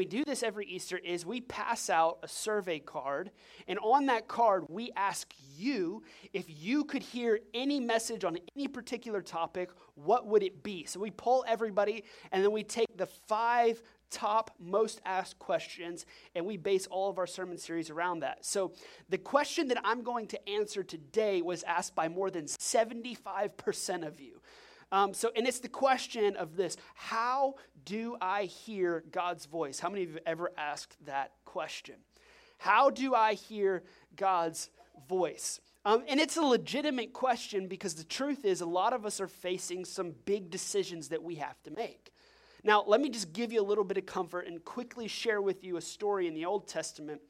we do this every Easter, is we pass out a survey card. And on that card, we ask you if you could hear any message on any particular topic, what would it be? So we poll everybody, and then we take the five top most asked questions, and we base all of our sermon series around that. So, the question that I'm going to answer today was asked by more than 75% of you. Um, so, and it's the question of this How do I hear God's voice? How many of you have ever asked that question? How do I hear God's voice? Um, and it's a legitimate question because the truth is, a lot of us are facing some big decisions that we have to make. Now, let me just give you a little bit of comfort and quickly share with you a story in the Old Testament.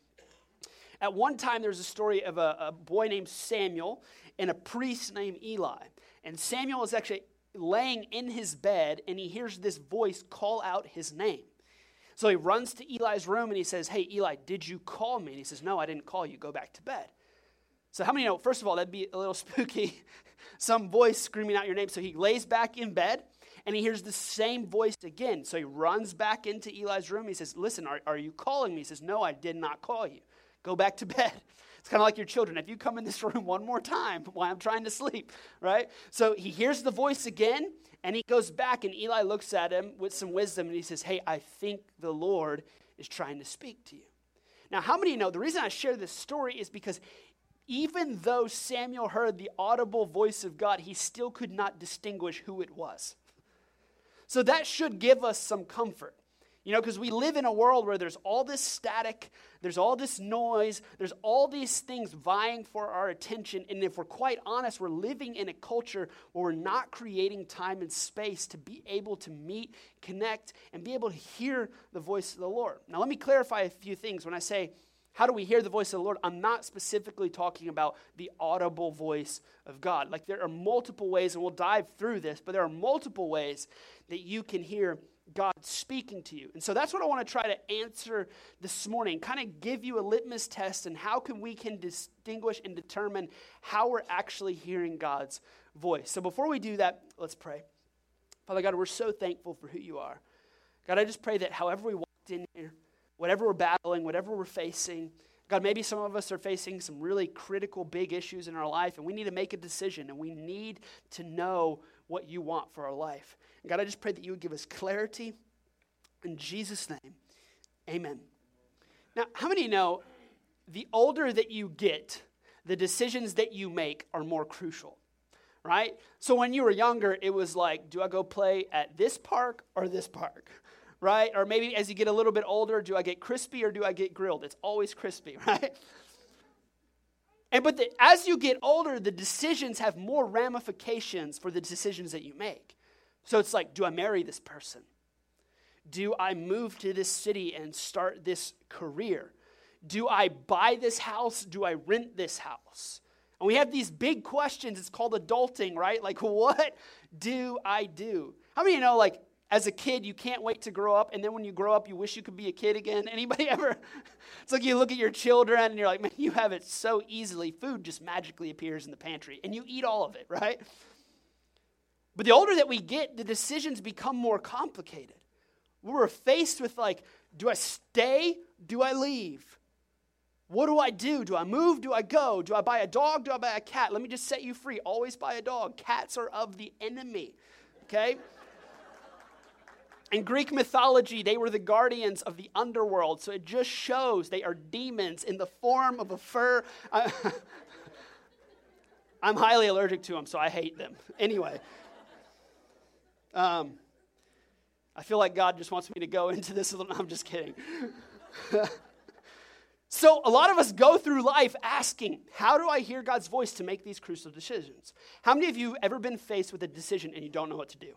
At one time, there was a story of a, a boy named Samuel and a priest named Eli. And Samuel is actually laying in his bed and he hears this voice call out his name. So he runs to Eli's room and he says, Hey, Eli, did you call me? And he says, No, I didn't call you. Go back to bed. So, how many know, first of all, that'd be a little spooky, some voice screaming out your name. So he lays back in bed and he hears the same voice again. So he runs back into Eli's room. He says, Listen, are, are you calling me? He says, No, I did not call you. Go back to bed. It's kind of like your children. If you come in this room one more time while I'm trying to sleep, right? So he hears the voice again and he goes back, and Eli looks at him with some wisdom and he says, Hey, I think the Lord is trying to speak to you. Now, how many know the reason I share this story is because even though Samuel heard the audible voice of God, he still could not distinguish who it was. So that should give us some comfort. You know, because we live in a world where there's all this static, there's all this noise, there's all these things vying for our attention. And if we're quite honest, we're living in a culture where we're not creating time and space to be able to meet, connect, and be able to hear the voice of the Lord. Now, let me clarify a few things. When I say, how do we hear the voice of the Lord? I'm not specifically talking about the audible voice of God. Like, there are multiple ways, and we'll dive through this, but there are multiple ways that you can hear God speaking to you. And so that's what I want to try to answer this morning, kind of give you a litmus test and how can we can distinguish and determine how we're actually hearing God's voice. So before we do that, let's pray. Father God, we're so thankful for who you are. God, I just pray that however we walked in here, whatever we're battling, whatever we're facing, God, maybe some of us are facing some really critical, big issues in our life, and we need to make a decision, and we need to know what you want for our life. And God, I just pray that you would give us clarity. In Jesus' name, amen. Now, how many know the older that you get, the decisions that you make are more crucial, right? So when you were younger, it was like, do I go play at this park or this park? Right? Or maybe as you get a little bit older, do I get crispy or do I get grilled? It's always crispy, right? And but the, as you get older, the decisions have more ramifications for the decisions that you make. So it's like, do I marry this person? Do I move to this city and start this career? Do I buy this house? Do I rent this house? And we have these big questions. It's called adulting, right? Like, what do I do? How many of you know, like, as a kid, you can't wait to grow up, and then when you grow up, you wish you could be a kid again? Anybody ever? It's like you look at your children and you're like, man, you have it so easily. Food just magically appears in the pantry, and you eat all of it, right? But the older that we get, the decisions become more complicated. We're faced with, like, do I stay? Do I leave? What do I do? Do I move? Do I go? Do I buy a dog? Do I buy a cat? Let me just set you free. Always buy a dog. Cats are of the enemy, okay? In Greek mythology, they were the guardians of the underworld, so it just shows they are demons in the form of a fur. I'm highly allergic to them, so I hate them. Anyway, um, I feel like God just wants me to go into this. I'm just kidding. so, a lot of us go through life asking, How do I hear God's voice to make these crucial decisions? How many of you ever been faced with a decision and you don't know what to do?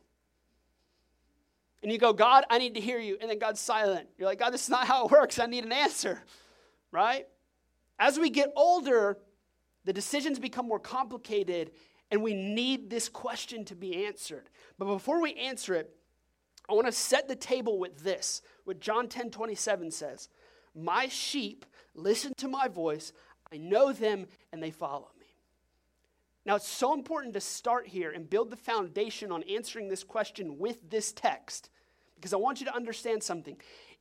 And you go, God, I need to hear you. And then God's silent. You're like, God, this is not how it works. I need an answer, right? As we get older, the decisions become more complicated, and we need this question to be answered. But before we answer it, I want to set the table with this, what John 10 27 says My sheep listen to my voice, I know them, and they follow. Now, it's so important to start here and build the foundation on answering this question with this text because I want you to understand something.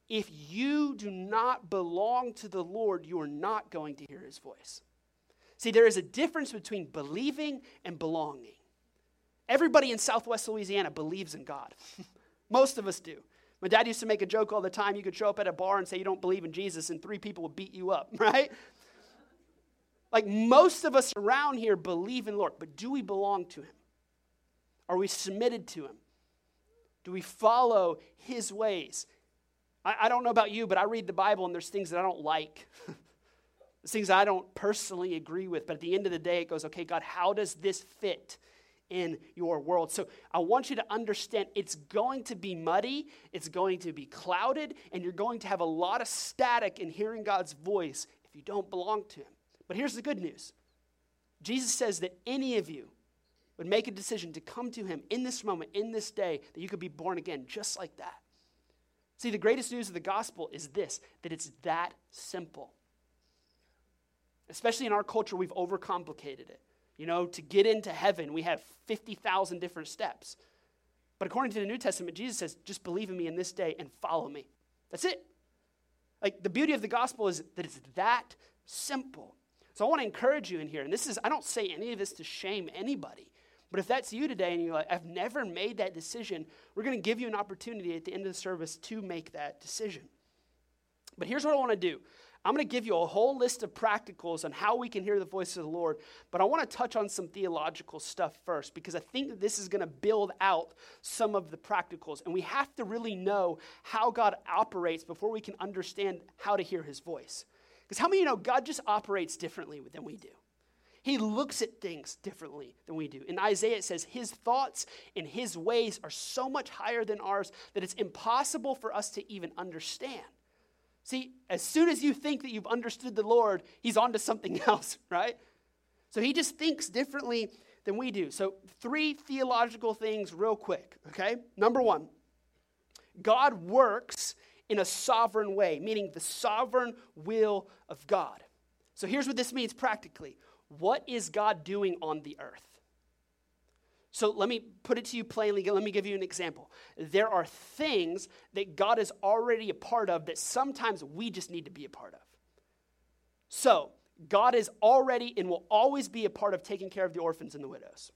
if you do not belong to the Lord, you are not going to hear his voice. See, there is a difference between believing and belonging. Everybody in Southwest Louisiana believes in God. Most of us do. My dad used to make a joke all the time. You could show up at a bar and say you don't believe in Jesus, and three people would beat you up, right? Like most of us around here believe in Lord, but do we belong to Him? Are we submitted to Him? Do we follow His ways? I, I don't know about you, but I read the Bible and there's things that I don't like. there's things I don't personally agree with, but at the end of the day, it goes, okay, God, how does this fit in your world? So I want you to understand it's going to be muddy, it's going to be clouded, and you're going to have a lot of static in hearing God's voice if you don't belong to Him. But here's the good news Jesus says that any of you would make a decision to come to Him in this moment, in this day, that you could be born again just like that. See, the greatest news of the gospel is this that it's that simple. Especially in our culture, we've overcomplicated it. You know, to get into heaven, we have 50,000 different steps. But according to the New Testament, Jesus says, just believe in me in this day and follow me. That's it. Like the beauty of the gospel is that it's that simple. So I want to encourage you in here. And this is, I don't say any of this to shame anybody. But if that's you today and you're like, I've never made that decision, we're going to give you an opportunity at the end of the service to make that decision. But here's what I want to do I'm going to give you a whole list of practicals on how we can hear the voice of the Lord, but I want to touch on some theological stuff first because I think that this is going to build out some of the practicals. And we have to really know how God operates before we can understand how to hear his voice. Because how many you know God just operates differently than we do? He looks at things differently than we do. In Isaiah, it says, His thoughts and His ways are so much higher than ours that it's impossible for us to even understand. See, as soon as you think that you've understood the Lord, He's on to something else, right? So He just thinks differently than we do. So, three theological things, real quick, okay? Number one, God works in a sovereign way, meaning the sovereign will of God. So, here's what this means practically what is God doing on the earth? So let me put it to you plainly. Let me give you an example. There are things that God is already a part of that sometimes we just need to be a part of. So, God is already and will always be a part of taking care of the orphans and the widows.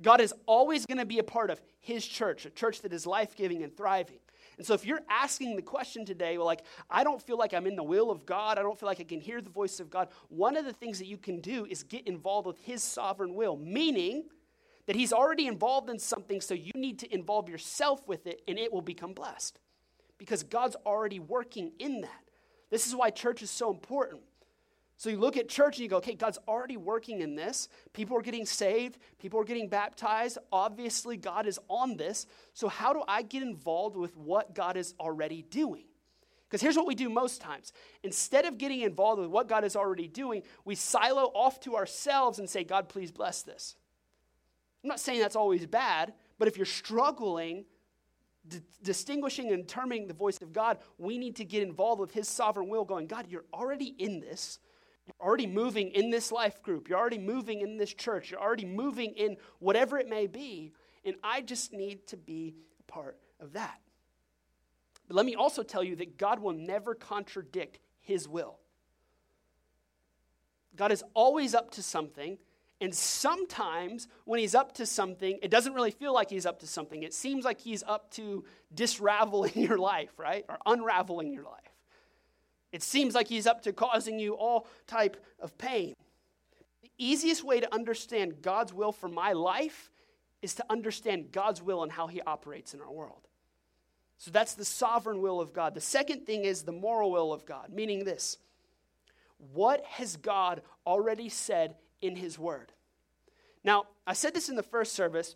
God is always going to be a part of His church, a church that is life giving and thriving. And so, if you're asking the question today, well, like, I don't feel like I'm in the will of God, I don't feel like I can hear the voice of God, one of the things that you can do is get involved with His sovereign will, meaning that He's already involved in something, so you need to involve yourself with it, and it will become blessed. Because God's already working in that. This is why church is so important. So you look at church and you go, okay, God's already working in this. People are getting saved, people are getting baptized. Obviously, God is on this. So, how do I get involved with what God is already doing? Because here's what we do most times instead of getting involved with what God is already doing, we silo off to ourselves and say, God, please bless this. I'm not saying that's always bad, but if you're struggling, D- distinguishing and determining the voice of God, we need to get involved with His sovereign will, going, God, you're already in this. You're already moving in this life group. You're already moving in this church. You're already moving in whatever it may be. And I just need to be a part of that. But let me also tell you that God will never contradict his will. God is always up to something. And sometimes when he's up to something, it doesn't really feel like he's up to something. It seems like he's up to disraveling your life, right? Or unraveling your life. It seems like he's up to causing you all type of pain. The easiest way to understand God's will for my life is to understand God's will and how he operates in our world. So that's the sovereign will of God. The second thing is the moral will of God, meaning this what has God already said in his word? Now, I said this in the first service,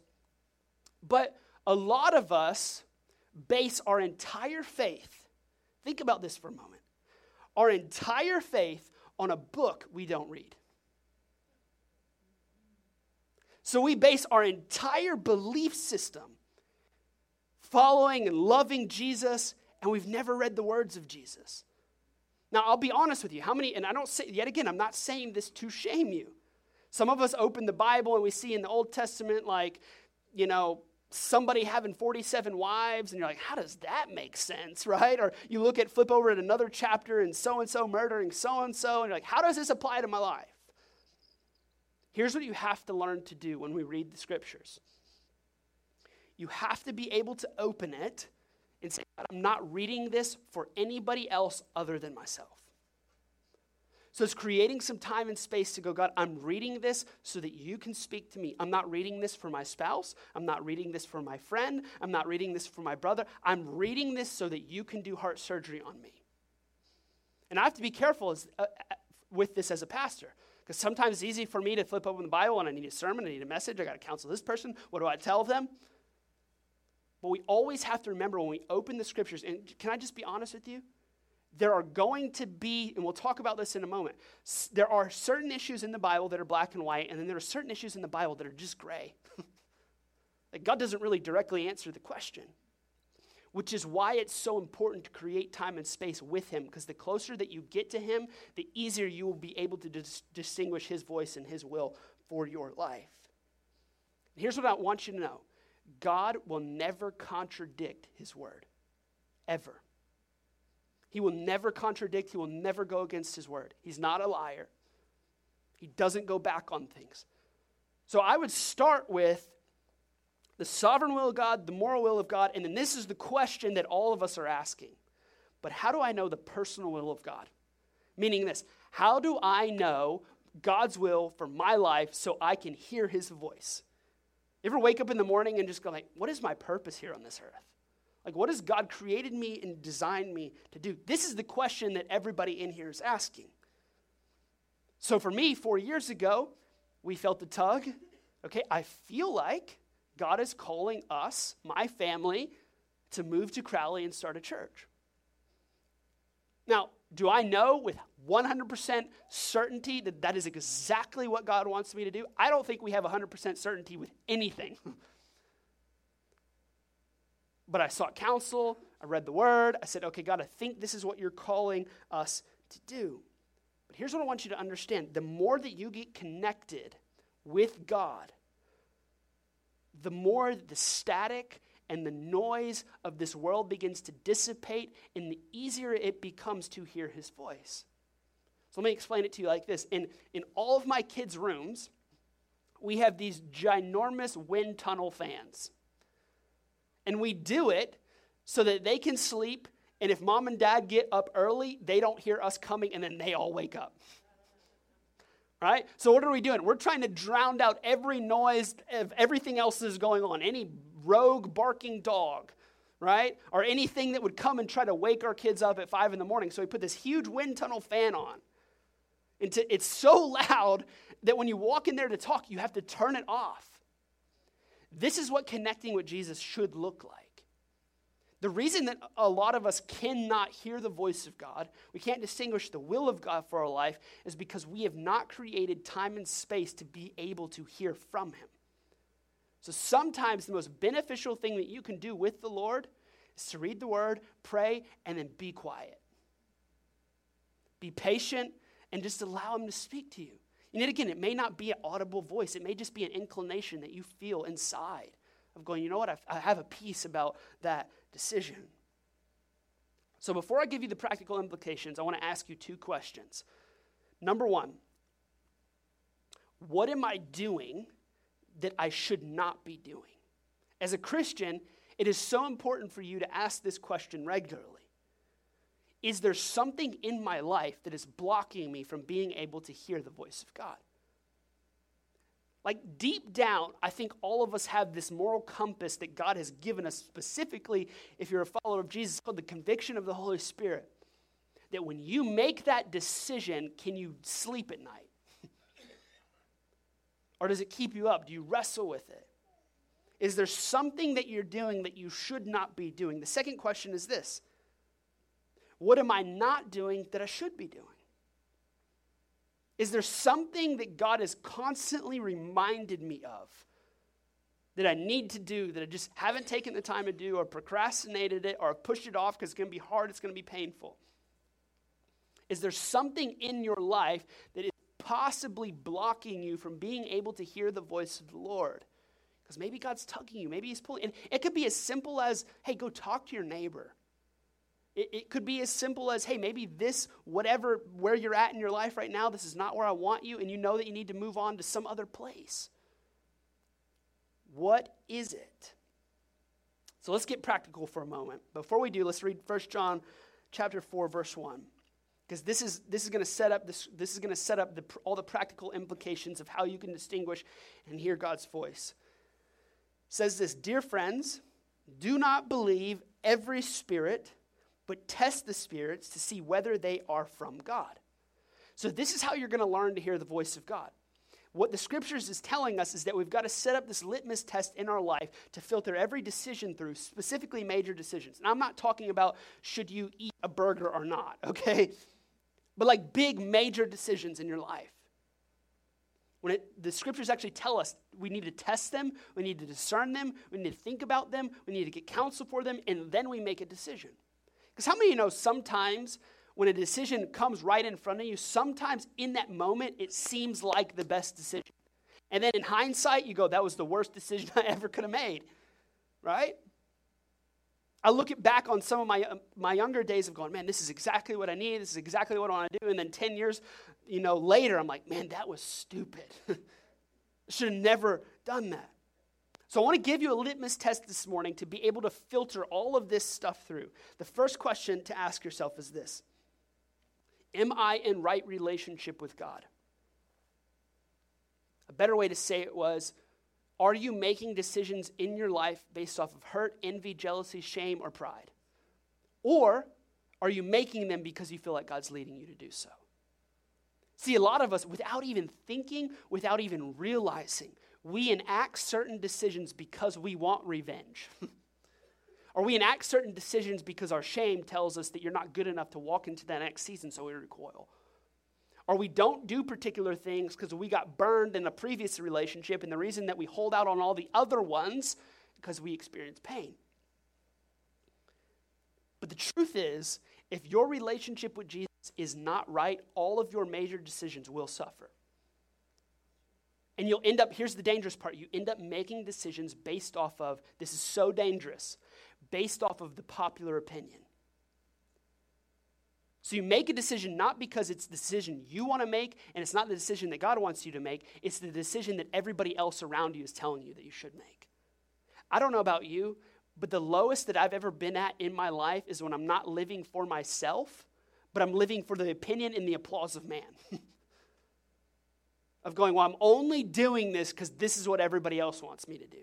but a lot of us base our entire faith. Think about this for a moment our entire faith on a book we don't read. So we base our entire belief system following and loving Jesus, and we've never read the words of Jesus. Now, I'll be honest with you. How many, and I don't say, yet again, I'm not saying this to shame you. Some of us open the Bible and we see in the Old Testament, like, you know, somebody having 47 wives, and you're like, how does that make sense, right? Or you look at, flip over at another chapter, and so and so murdering so and so, and you're like, how does this apply to my life? Here's what you have to learn to do when we read the scriptures you have to be able to open it and say, I'm not reading this for anybody else other than myself. So it's creating some time and space to go, God, I'm reading this so that you can speak to me. I'm not reading this for my spouse. I'm not reading this for my friend. I'm not reading this for my brother. I'm reading this so that you can do heart surgery on me. And I have to be careful as, uh, uh with this as a pastor. Because sometimes it's easy for me to flip open the Bible and I need a sermon, I need a message, I got to counsel this person. What do I tell them? But we always have to remember when we open the scriptures, and can I just be honest with you? There are going to be, and we'll talk about this in a moment, there are certain issues in the Bible that are black and white, and then there are certain issues in the Bible that are just gray. like God doesn't really directly answer the question, which is why it's so important to create time and space with Him, because the closer that you get to Him, the easier you will be able to dis- distinguish His voice and His will for your life. And here's what I want you to know God will never contradict His word, ever. He will never contradict, he will never go against his word. He's not a liar. He doesn't go back on things. So I would start with the sovereign will of God, the moral will of God, and then this is the question that all of us are asking. But how do I know the personal will of God? Meaning this, how do I know God's will for my life so I can hear his voice? You ever wake up in the morning and just go like, what is my purpose here on this earth? Like, what has God created me and designed me to do? This is the question that everybody in here is asking. So, for me, four years ago, we felt the tug. Okay, I feel like God is calling us, my family, to move to Crowley and start a church. Now, do I know with 100% certainty that that is exactly what God wants me to do? I don't think we have 100% certainty with anything. But I sought counsel, I read the word, I said, okay, God, I think this is what you're calling us to do. But here's what I want you to understand the more that you get connected with God, the more the static and the noise of this world begins to dissipate, and the easier it becomes to hear his voice. So let me explain it to you like this. In, in all of my kids' rooms, we have these ginormous wind tunnel fans. And we do it so that they can sleep. And if mom and dad get up early, they don't hear us coming and then they all wake up. Right? So, what are we doing? We're trying to drown out every noise of everything else that is going on, any rogue barking dog, right? Or anything that would come and try to wake our kids up at five in the morning. So, we put this huge wind tunnel fan on. And to, it's so loud that when you walk in there to talk, you have to turn it off. This is what connecting with Jesus should look like. The reason that a lot of us cannot hear the voice of God, we can't distinguish the will of God for our life, is because we have not created time and space to be able to hear from Him. So sometimes the most beneficial thing that you can do with the Lord is to read the Word, pray, and then be quiet. Be patient and just allow Him to speak to you. And yet again, it may not be an audible voice, it may just be an inclination that you feel inside of going, you know what, I have a peace about that decision. So before I give you the practical implications, I want to ask you two questions. Number one, what am I doing that I should not be doing? As a Christian, it is so important for you to ask this question regularly. Is there something in my life that is blocking me from being able to hear the voice of God? Like deep down, I think all of us have this moral compass that God has given us, specifically if you're a follower of Jesus, called the conviction of the Holy Spirit. That when you make that decision, can you sleep at night? or does it keep you up? Do you wrestle with it? Is there something that you're doing that you should not be doing? The second question is this what am I not doing that I should be doing? Is there something that God has constantly reminded me of that I need to do that I just haven't taken the time to do or procrastinated it or pushed it off because it's going to be hard, it's going to be painful? Is there something in your life that is possibly blocking you from being able to hear the voice of the Lord? Because maybe God's tugging you, maybe He's pulling. And it could be as simple as, hey, go talk to your neighbor. It, it could be as simple as, hey, maybe this, whatever, where you're at in your life right now, this is not where I want you, and you know that you need to move on to some other place. What is it? So let's get practical for a moment. Before we do, let's read 1 John chapter 4, verse 1 because this is this is going to set up this this is going to set up the, all the practical implications of how you can distinguish and hear God's voice. It says this, dear friends, do not believe every spirit, but test the spirits to see whether they are from God. So this is how you're going to learn to hear the voice of God. What the scriptures is telling us is that we've got to set up this litmus test in our life to filter every decision through, specifically major decisions. And I'm not talking about should you eat a burger or not, okay? but like big, major decisions in your life. When it, the scriptures actually tell us we need to test them, we need to discern them, we need to think about them, we need to get counsel for them, and then we make a decision. Because how many of you know sometimes when a decision comes right in front of you, sometimes in that moment it seems like the best decision. And then in hindsight, you go, that was the worst decision I ever could have made, right? I look back on some of my, um, my younger days of going, man, this is exactly what I need. This is exactly what I want to do. And then 10 years, you know, later, I'm like, man, that was stupid. Should have never done that. So I want to give you a litmus test this morning to be able to filter all of this stuff through. The first question to ask yourself is this Am I in right relationship with God? A better way to say it was are you making decisions in your life based off of hurt, envy, jealousy, shame, or pride? Or are you making them because you feel like God's leading you to do so? See, a lot of us, without even thinking, without even realizing, we enact certain decisions because we want revenge. or we enact certain decisions because our shame tells us that you're not good enough to walk into that next season, so we recoil or we don't do particular things because we got burned in a previous relationship, and the reason that we hold out on all the other ones because we experience pain. But the truth is, if your relationship with Jesus is not right, all of your major decisions will suffer. And you'll end up, here's the dangerous part you end up making decisions based off of, this is so dangerous, based off of the popular opinion. So you make a decision not because it's the decision you want to make, and it's not the decision that God wants you to make, it's the decision that everybody else around you is telling you that you should make. I don't know about you, but the lowest that I've ever been at in my life is when I'm not living for myself, but I'm living for the opinion and the applause of man. of going, well, I'm only doing this because this is what everybody else wants me to do.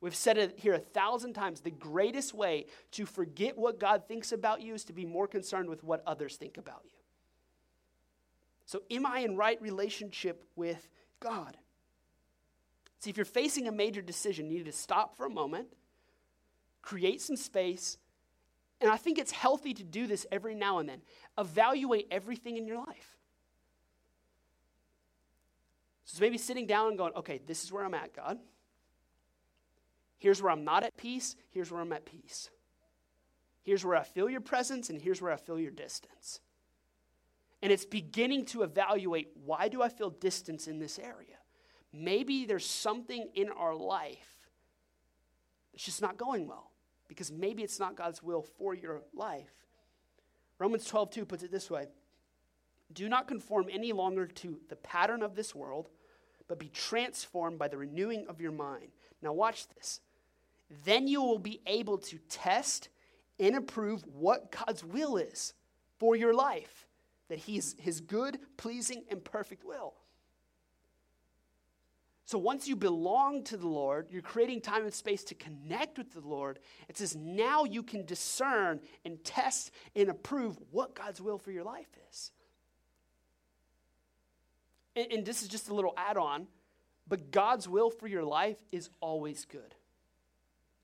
We've said it here a thousand times. The greatest way to forget what God thinks about you is to be more concerned with what others think about you. So, am I in right relationship with God? See, if you're facing a major decision, you need to stop for a moment, create some space, and I think it's healthy to do this every now and then. Evaluate everything in your life. So, maybe sitting down and going, okay, this is where I'm at, God. Here's where I'm not at peace. Here's where I'm at peace. Here's where I feel your presence, and here's where I feel your distance. And it's beginning to evaluate why do I feel distance in this area? Maybe there's something in our life that's just not going well because maybe it's not God's will for your life. Romans 12, 2 puts it this way Do not conform any longer to the pattern of this world, but be transformed by the renewing of your mind. Now, watch this. Then you will be able to test and approve what God's will is for your life, that He's His good, pleasing, and perfect will. So once you belong to the Lord, you're creating time and space to connect with the Lord. It says now you can discern and test and approve what God's will for your life is. And, and this is just a little add on, but God's will for your life is always good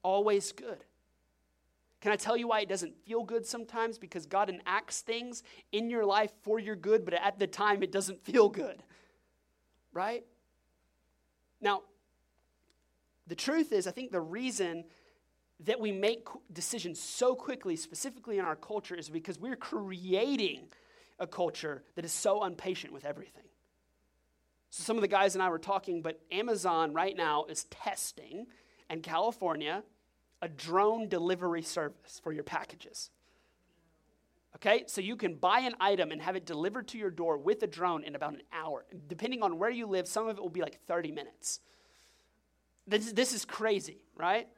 always good. Can I tell you why it doesn't feel good sometimes? Because God enacts things in your life for your good, but at the time it doesn't feel good. Right? Now, the truth is, I think the reason that we make decisions so quickly, specifically in our culture, is because we're creating a culture that is so impatient with everything. So some of the guys and I were talking, but Amazon right now is testing in California a drone delivery service for your packages. Okay, so you can buy an item and have it delivered to your door with a drone in about an hour. Depending on where you live, some of it will be like 30 minutes. This, this is crazy, right?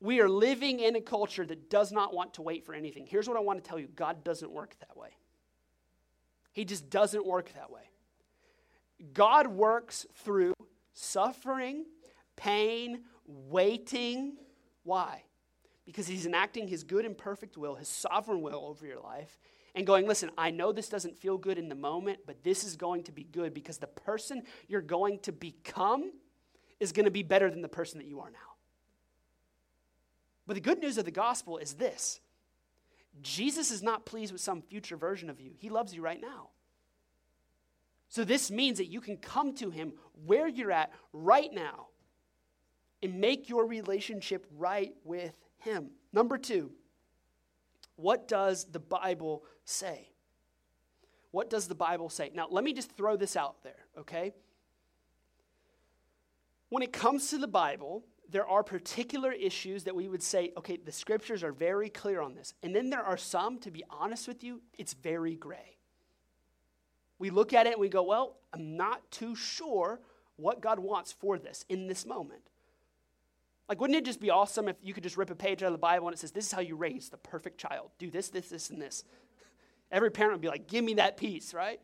We are living in a culture that does not want to wait for anything. Here's what I want to tell you God doesn't work that way. He just doesn't work that way. God works through suffering, pain, waiting. Why? Because He's enacting His good and perfect will, His sovereign will over your life, and going, listen, I know this doesn't feel good in the moment, but this is going to be good because the person you're going to become is going to be better than the person that you are now. But the good news of the gospel is this Jesus is not pleased with some future version of you. He loves you right now. So this means that you can come to him where you're at right now and make your relationship right with him. Number two, what does the Bible say? What does the Bible say? Now, let me just throw this out there, okay? When it comes to the Bible, there are particular issues that we would say, okay, the scriptures are very clear on this. And then there are some, to be honest with you, it's very gray. We look at it and we go, well, I'm not too sure what God wants for this in this moment. Like, wouldn't it just be awesome if you could just rip a page out of the Bible and it says, This is how you raise the perfect child? Do this, this, this, and this. Every parent would be like, Give me that piece, right?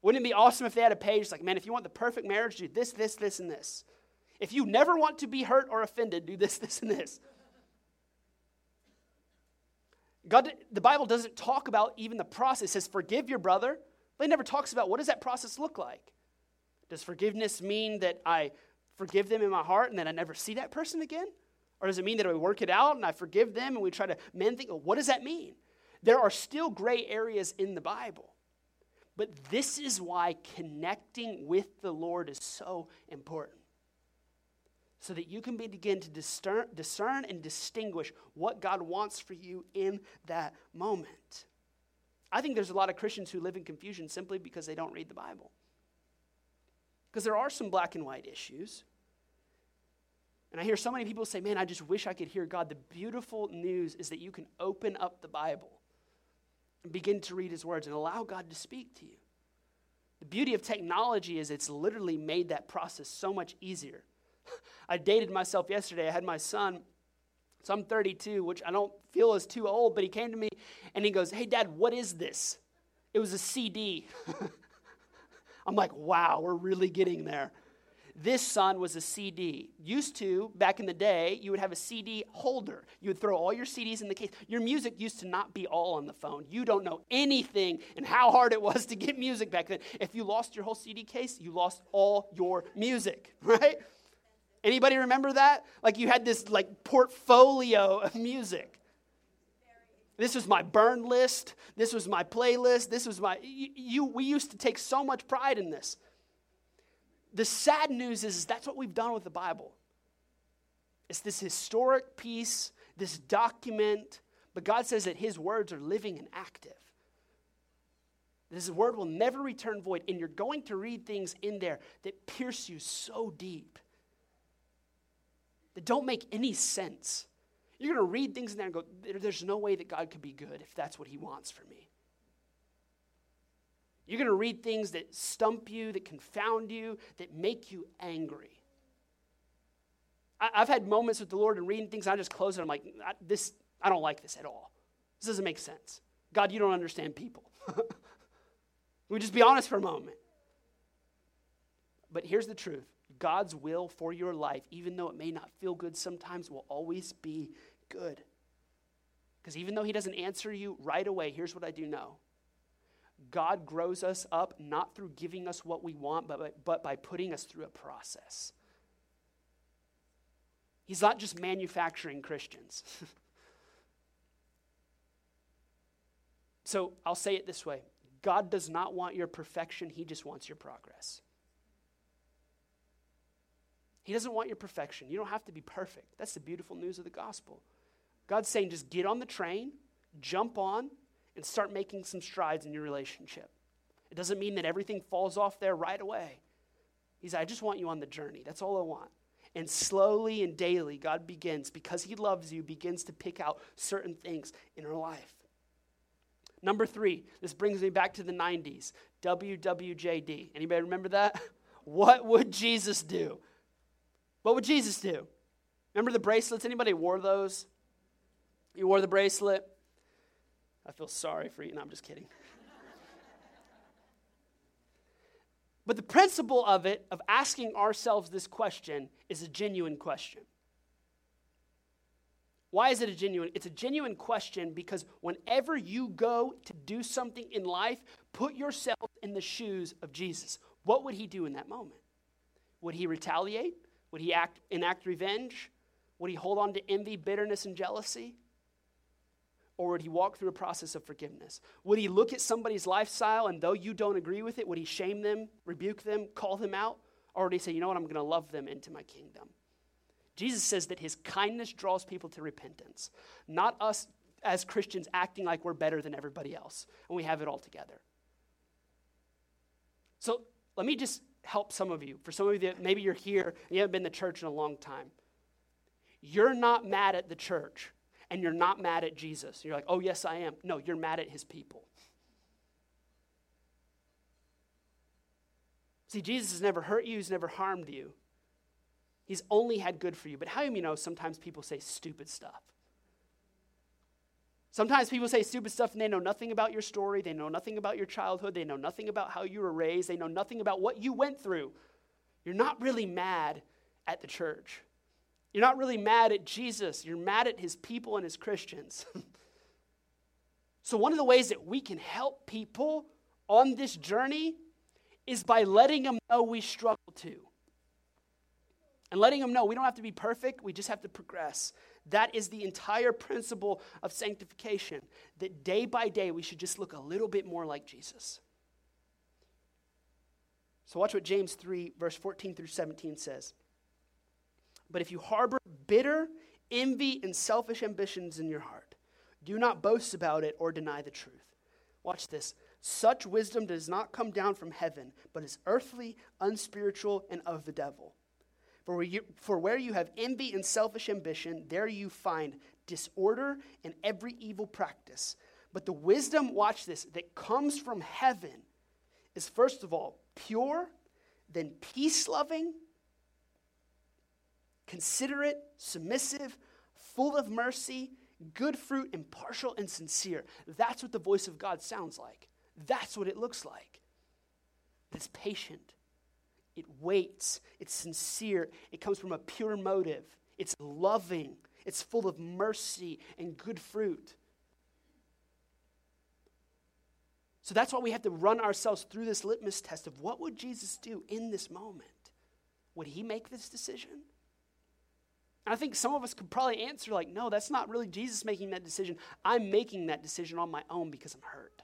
Wouldn't it be awesome if they had a page like, Man, if you want the perfect marriage, do this, this, this, and this. If you never want to be hurt or offended, do this, this, and this. God, the Bible doesn't talk about even the process. It says, Forgive your brother. But it never talks about what does that process look like? Does forgiveness mean that I forgive them in my heart and then I never see that person again? Or does it mean that I work it out and I forgive them and we try to mend things? What does that mean? There are still gray areas in the Bible. But this is why connecting with the Lord is so important. So that you can begin to discern, discern and distinguish what God wants for you in that moment. I think there's a lot of Christians who live in confusion simply because they don't read the Bible. Because there are some black and white issues. And I hear so many people say, Man, I just wish I could hear God. The beautiful news is that you can open up the Bible and begin to read His words and allow God to speak to you. The beauty of technology is it's literally made that process so much easier. I dated myself yesterday. I had my son, so I'm 32, which I don't feel is too old, but he came to me and he goes, Hey, Dad, what is this? It was a CD. I'm like, Wow, we're really getting there. This son was a CD. Used to, back in the day, you would have a CD holder. You would throw all your CDs in the case. Your music used to not be all on the phone. You don't know anything and how hard it was to get music back then. If you lost your whole CD case, you lost all your music, right? Anybody remember that? Like you had this like portfolio of music. This was my burn list. This was my playlist. This was my you, you we used to take so much pride in this. The sad news is, is that's what we've done with the Bible. It's this historic piece, this document, but God says that his words are living and active. This word will never return void, and you're going to read things in there that pierce you so deep that don't make any sense. You're going to read things in there and go, there's no way that God could be good if that's what he wants for me. You're going to read things that stump you, that confound you, that make you angry. I, have had moments with the Lord and reading things, and I just close it. I'm like, this, I don't like this at all. This doesn't make sense. God, you don't understand people. we just be honest for a moment. But here's the truth God's will for your life, even though it may not feel good sometimes, will always be good. Because even though He doesn't answer you right away, here's what I do know God grows us up not through giving us what we want, but by, but by putting us through a process. He's not just manufacturing Christians. so I'll say it this way God does not want your perfection, He just wants your progress. He doesn't want your perfection. You don't have to be perfect. That's the beautiful news of the gospel. God's saying just get on the train, jump on, and start making some strides in your relationship. It doesn't mean that everything falls off there right away. He's, I just want you on the journey. That's all I want. And slowly and daily, God begins, because He loves you, begins to pick out certain things in our life. Number three, this brings me back to the 90s. WWJD. Anybody remember that? What would Jesus do? What would Jesus do? Remember the bracelets? Anybody wore those? You wore the bracelet? I feel sorry for you. No, I'm just kidding. but the principle of it, of asking ourselves this question, is a genuine question. Why is it a genuine? It's a genuine question because whenever you go to do something in life, put yourself in the shoes of Jesus. What would he do in that moment? Would he retaliate? Would he act, enact revenge? Would he hold on to envy, bitterness, and jealousy? Or would he walk through a process of forgiveness? Would he look at somebody's lifestyle and though you don't agree with it, would he shame them, rebuke them, call them out? Or would he say, you know what, I'm going to love them into my kingdom? Jesus says that his kindness draws people to repentance, not us as Christians acting like we're better than everybody else and we have it all together. So let me just help some of you. For some of you that maybe you're here and you haven't been to church in a long time, you're not mad at the church and you're not mad at Jesus. You're like, oh, yes, I am. No, you're mad at his people. See, Jesus has never hurt you, he's never harmed you. He's only had good for you. But how do you know sometimes people say stupid stuff? Sometimes people say stupid stuff and they know nothing about your story. They know nothing about your childhood. They know nothing about how you were raised. They know nothing about what you went through. You're not really mad at the church. You're not really mad at Jesus. You're mad at his people and his Christians. so, one of the ways that we can help people on this journey is by letting them know we struggle too and letting them know we don't have to be perfect, we just have to progress. That is the entire principle of sanctification, that day by day we should just look a little bit more like Jesus. So, watch what James 3, verse 14 through 17 says. But if you harbor bitter envy and selfish ambitions in your heart, do not boast about it or deny the truth. Watch this. Such wisdom does not come down from heaven, but is earthly, unspiritual, and of the devil. For where, you, for where you have envy and selfish ambition, there you find disorder and every evil practice. But the wisdom, watch this, that comes from heaven is first of all pure, then peace loving, considerate, submissive, full of mercy, good fruit, impartial, and sincere. That's what the voice of God sounds like. That's what it looks like. It's patient it waits, it's sincere, it comes from a pure motive, it's loving, it's full of mercy and good fruit. So that's why we have to run ourselves through this litmus test of what would Jesus do in this moment? Would he make this decision? And I think some of us could probably answer, like, no, that's not really Jesus making that decision. I'm making that decision on my own because I'm hurt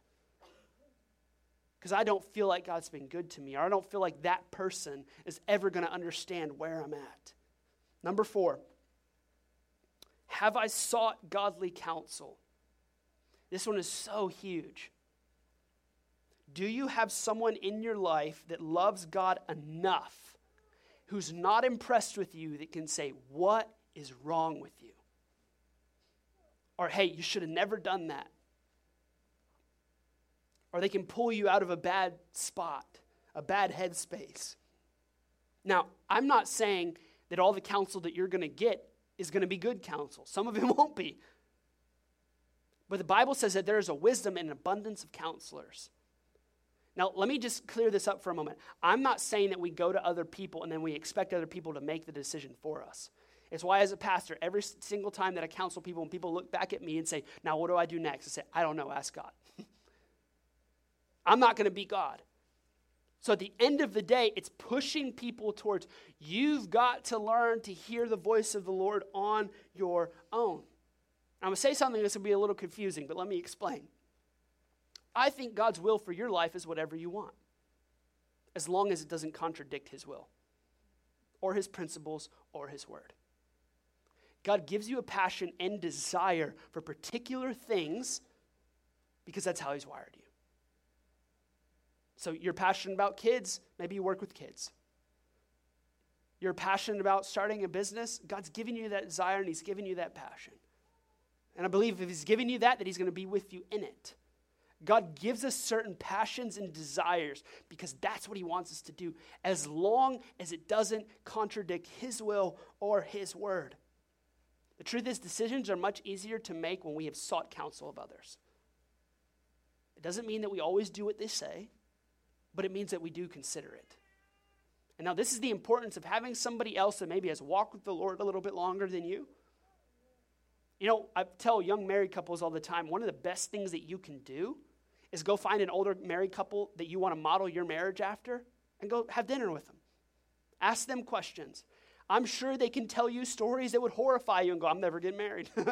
because I don't feel like God's been good to me, or I don't feel like that person is ever going to understand where I'm at. Number four, have I sought godly counsel? This one is so huge. Do you have someone in your life that loves God enough who's not impressed with you that can say, What is wrong with you? Or, Hey, you should have never done that or they can pull you out of a bad spot, a bad headspace. Now, I'm not saying that all the counsel that you're going to get is going to be good counsel. Some of it won't be. But the Bible says that there is a wisdom and an abundance of counselors. Now, let me just clear this up for a moment. I'm not saying that we go to other people and then we expect other people to make the decision for us. It's why, as a pastor, every single time that I counsel people, when people look back at me and say, Now, what do I do next? I say, I don't know, ask God. I'm not going to be God. So at the end of the day, it's pushing people towards you've got to learn to hear the voice of the Lord on your own. I'm going to say something that's going to be a little confusing, but let me explain. I think God's will for your life is whatever you want, as long as it doesn't contradict His will, or His principles, or His word. God gives you a passion and desire for particular things because that's how He's wired you. So you're passionate about kids, maybe you work with kids. You're passionate about starting a business, God's given you that desire and He's given you that passion. And I believe if He's given you that, that He's going to be with you in it. God gives us certain passions and desires because that's what He wants us to do, as long as it doesn't contradict His will or His word. The truth is, decisions are much easier to make when we have sought counsel of others. It doesn't mean that we always do what they say, but it means that we do consider it. And now, this is the importance of having somebody else that maybe has walked with the Lord a little bit longer than you. You know, I tell young married couples all the time one of the best things that you can do is go find an older married couple that you want to model your marriage after and go have dinner with them. Ask them questions. I'm sure they can tell you stories that would horrify you and go, I'm never getting married.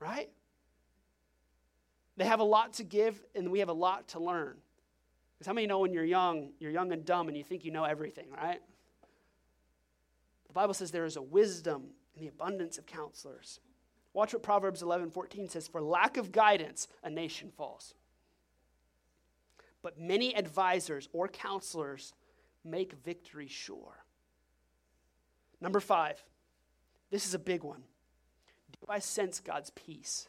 right? They have a lot to give, and we have a lot to learn. Because how many know when you're young, you're young and dumb, and you think you know everything, right? The Bible says there is a wisdom in the abundance of counselors. Watch what Proverbs 11 14 says For lack of guidance, a nation falls. But many advisors or counselors make victory sure. Number five, this is a big one. Do I sense God's peace?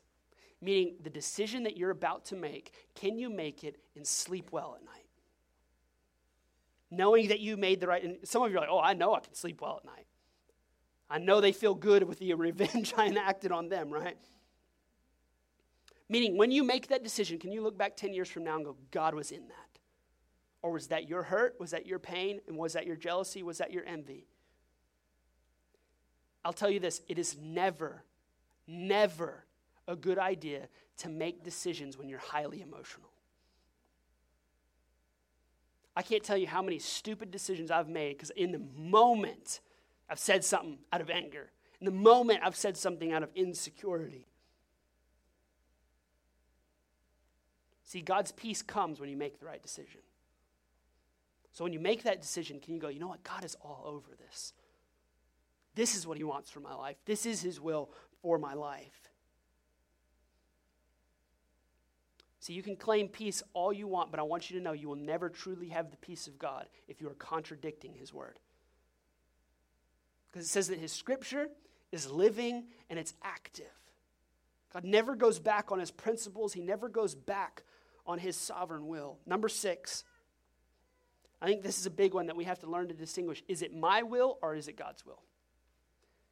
Meaning, the decision that you're about to make, can you make it and sleep well at night? Knowing that you made the right, and some of you are like, oh, I know I can sleep well at night. I know they feel good with the revenge I enacted on them, right? Meaning, when you make that decision, can you look back 10 years from now and go, God was in that? Or was that your hurt? Was that your pain? And was that your jealousy? Was that your envy? I'll tell you this it is never, never a good idea to make decisions when you're highly emotional. I can't tell you how many stupid decisions I've made because in the moment I've said something out of anger. In the moment I've said something out of insecurity. See, God's peace comes when you make the right decision. So when you make that decision, can you go, you know what? God is all over this. This is what He wants for my life. This is His will for my life. See, you can claim peace all you want, but I want you to know you will never truly have the peace of God if you are contradicting His word. Because it says that His scripture is living and it's active. God never goes back on His principles, He never goes back on His sovereign will. Number six, I think this is a big one that we have to learn to distinguish. Is it my will or is it God's will?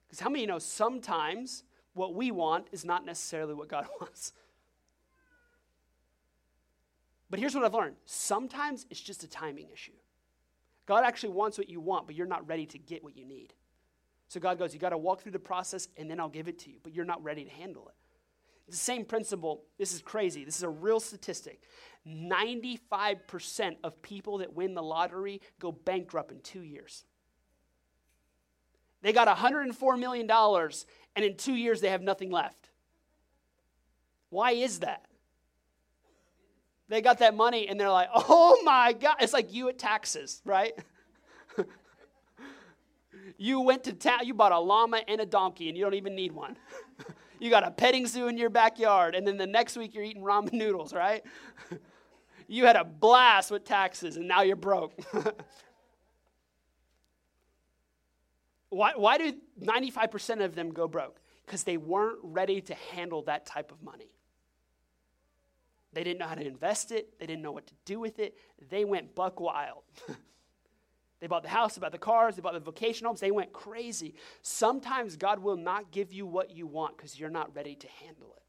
Because how many you know sometimes what we want is not necessarily what God wants? But here's what I've learned sometimes it's just a timing issue. God actually wants what you want, but you're not ready to get what you need. So God goes, You got to walk through the process and then I'll give it to you, but you're not ready to handle it. The same principle. This is crazy. This is a real statistic. 95% of people that win the lottery go bankrupt in two years. They got $104 million, and in two years they have nothing left. Why is that? They got that money and they're like, oh my God. It's like you at taxes, right? you went to town, you bought a llama and a donkey, and you don't even need one. you got a petting zoo in your backyard, and then the next week you're eating ramen noodles, right? you had a blast with taxes, and now you're broke. Why, why do 95% of them go broke? Because they weren't ready to handle that type of money. They didn't know how to invest it, they didn't know what to do with it. They went buck wild. they bought the house, they bought the cars, they bought the vacation homes, they went crazy. Sometimes God will not give you what you want because you're not ready to handle it.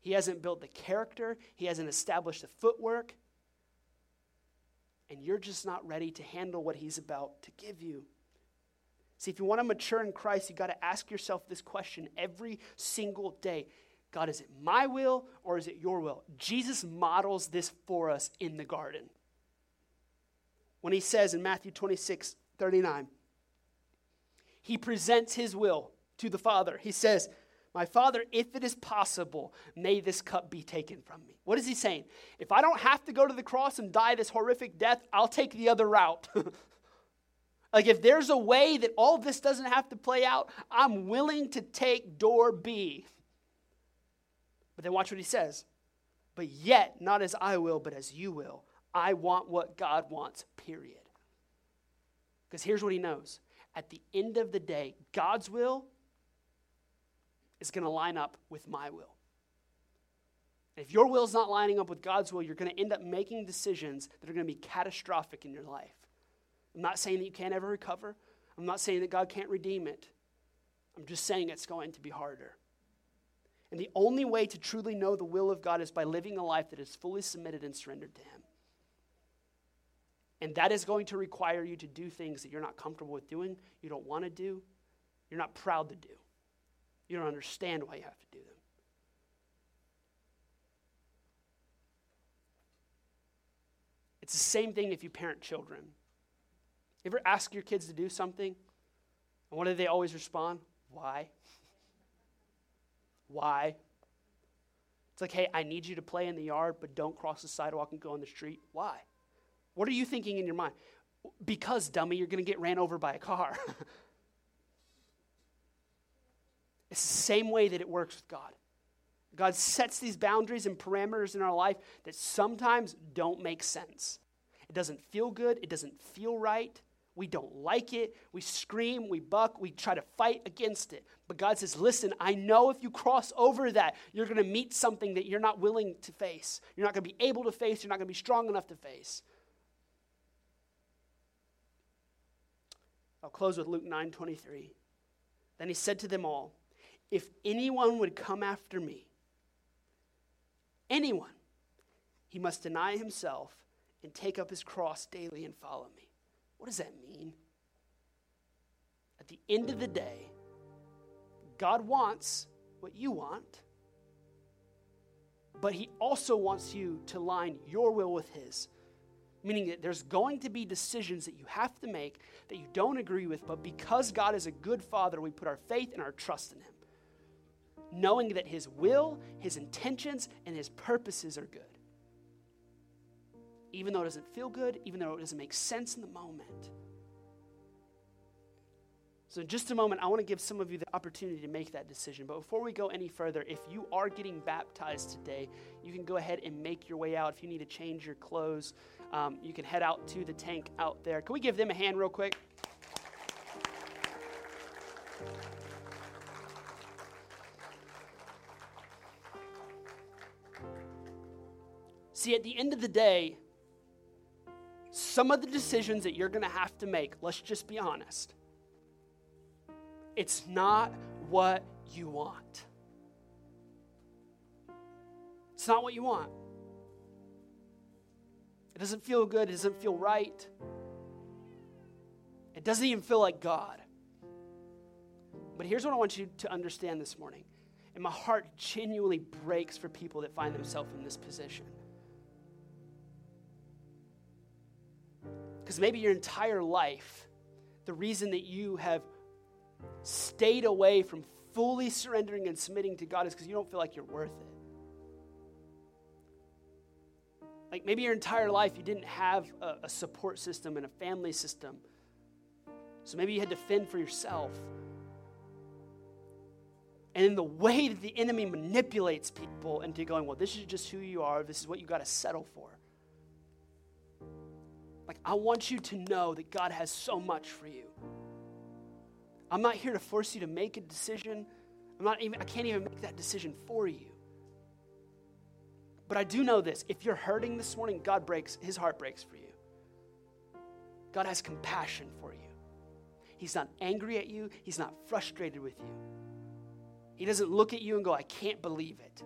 He hasn't built the character, He hasn't established the footwork, and you're just not ready to handle what He's about to give you. See, if you want to mature in Christ, you got to ask yourself this question every single day God, is it my will or is it your will? Jesus models this for us in the garden. When he says in Matthew 26 39, he presents his will to the Father. He says, My Father, if it is possible, may this cup be taken from me. What is he saying? If I don't have to go to the cross and die this horrific death, I'll take the other route. Like, if there's a way that all this doesn't have to play out, I'm willing to take door B. But then watch what he says. But yet, not as I will, but as you will. I want what God wants, period. Because here's what he knows at the end of the day, God's will is going to line up with my will. If your will is not lining up with God's will, you're going to end up making decisions that are going to be catastrophic in your life. I'm not saying that you can't ever recover. I'm not saying that God can't redeem it. I'm just saying it's going to be harder. And the only way to truly know the will of God is by living a life that is fully submitted and surrendered to Him. And that is going to require you to do things that you're not comfortable with doing, you don't want to do, you're not proud to do. You don't understand why you have to do them. It's the same thing if you parent children. You ever ask your kids to do something? And what do they always respond? Why? Why? It's like, hey, I need you to play in the yard, but don't cross the sidewalk and go on the street. Why? What are you thinking in your mind? Because, dummy, you're going to get ran over by a car. it's the same way that it works with God. God sets these boundaries and parameters in our life that sometimes don't make sense. It doesn't feel good, it doesn't feel right. We don't like it. We scream, we buck, we try to fight against it. But God says, Listen, I know if you cross over that, you're going to meet something that you're not willing to face. You're not going to be able to face. You're not going to be strong enough to face. I'll close with Luke 9 23. Then he said to them all, If anyone would come after me, anyone, he must deny himself and take up his cross daily and follow me. What does that mean? At the end of the day, God wants what you want, but He also wants you to line your will with His. Meaning that there's going to be decisions that you have to make that you don't agree with, but because God is a good Father, we put our faith and our trust in Him, knowing that His will, His intentions, and His purposes are good even though it doesn't feel good, even though it doesn't make sense in the moment. So, in just a moment, I want to give some of you the opportunity to make that decision. But before we go any further, if you are getting baptized today, you can go ahead and make your way out. If you need to change your clothes, um, you can head out to the tank out there. Can we give them a hand real quick? See, at the end of the day, some of the decisions that you're going to have to make, let's just be honest, it's not what you want. It's not what you want. It doesn't feel good. It doesn't feel right. It doesn't even feel like God. But here's what I want you to understand this morning. And my heart genuinely breaks for people that find themselves in this position. Because maybe your entire life, the reason that you have stayed away from fully surrendering and submitting to God is because you don't feel like you're worth it. Like maybe your entire life you didn't have a, a support system and a family system. So maybe you had to fend for yourself. And in the way that the enemy manipulates people into going, well, this is just who you are, this is what you got to settle for. I want you to know that God has so much for you. I'm not here to force you to make a decision. I'm not even, I can't even make that decision for you. But I do know this if you're hurting this morning, God breaks, his heart breaks for you. God has compassion for you. He's not angry at you, he's not frustrated with you. He doesn't look at you and go, I can't believe it.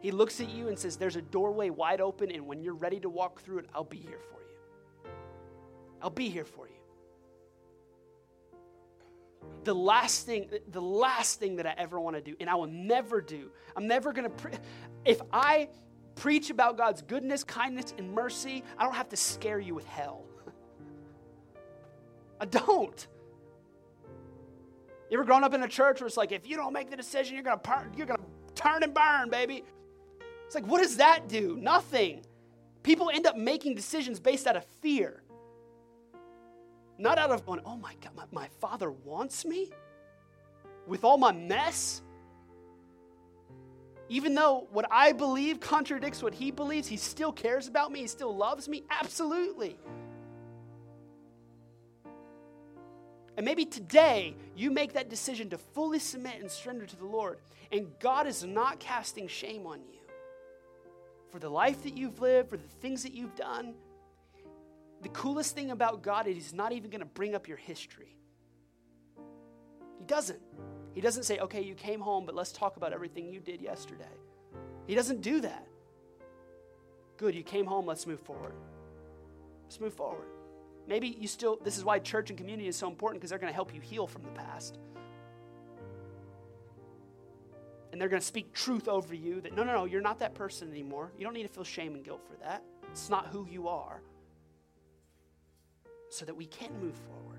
He looks at you and says, There's a doorway wide open, and when you're ready to walk through it, I'll be here for you. I'll be here for you. The last thing the last thing that i ever want to do and i will never do i'm never going to pre- if i preach about god's goodness kindness and mercy i don't have to scare you with hell. I don't. You ever grown up in a church where it's like if you don't make the decision you're to you're to turn and burn baby. It's like what does that do? Nothing. People end up making decisions based out of fear not out of going, oh my God, my, my father wants me with all my mess. Even though what I believe contradicts what he believes, he still cares about me, he still loves me? Absolutely. And maybe today you make that decision to fully submit and surrender to the Lord, and God is not casting shame on you for the life that you've lived, for the things that you've done. The coolest thing about God is He's not even going to bring up your history. He doesn't. He doesn't say, okay, you came home, but let's talk about everything you did yesterday. He doesn't do that. Good, you came home, let's move forward. Let's move forward. Maybe you still, this is why church and community is so important because they're going to help you heal from the past. And they're going to speak truth over you that no, no, no, you're not that person anymore. You don't need to feel shame and guilt for that. It's not who you are. So that we can move forward.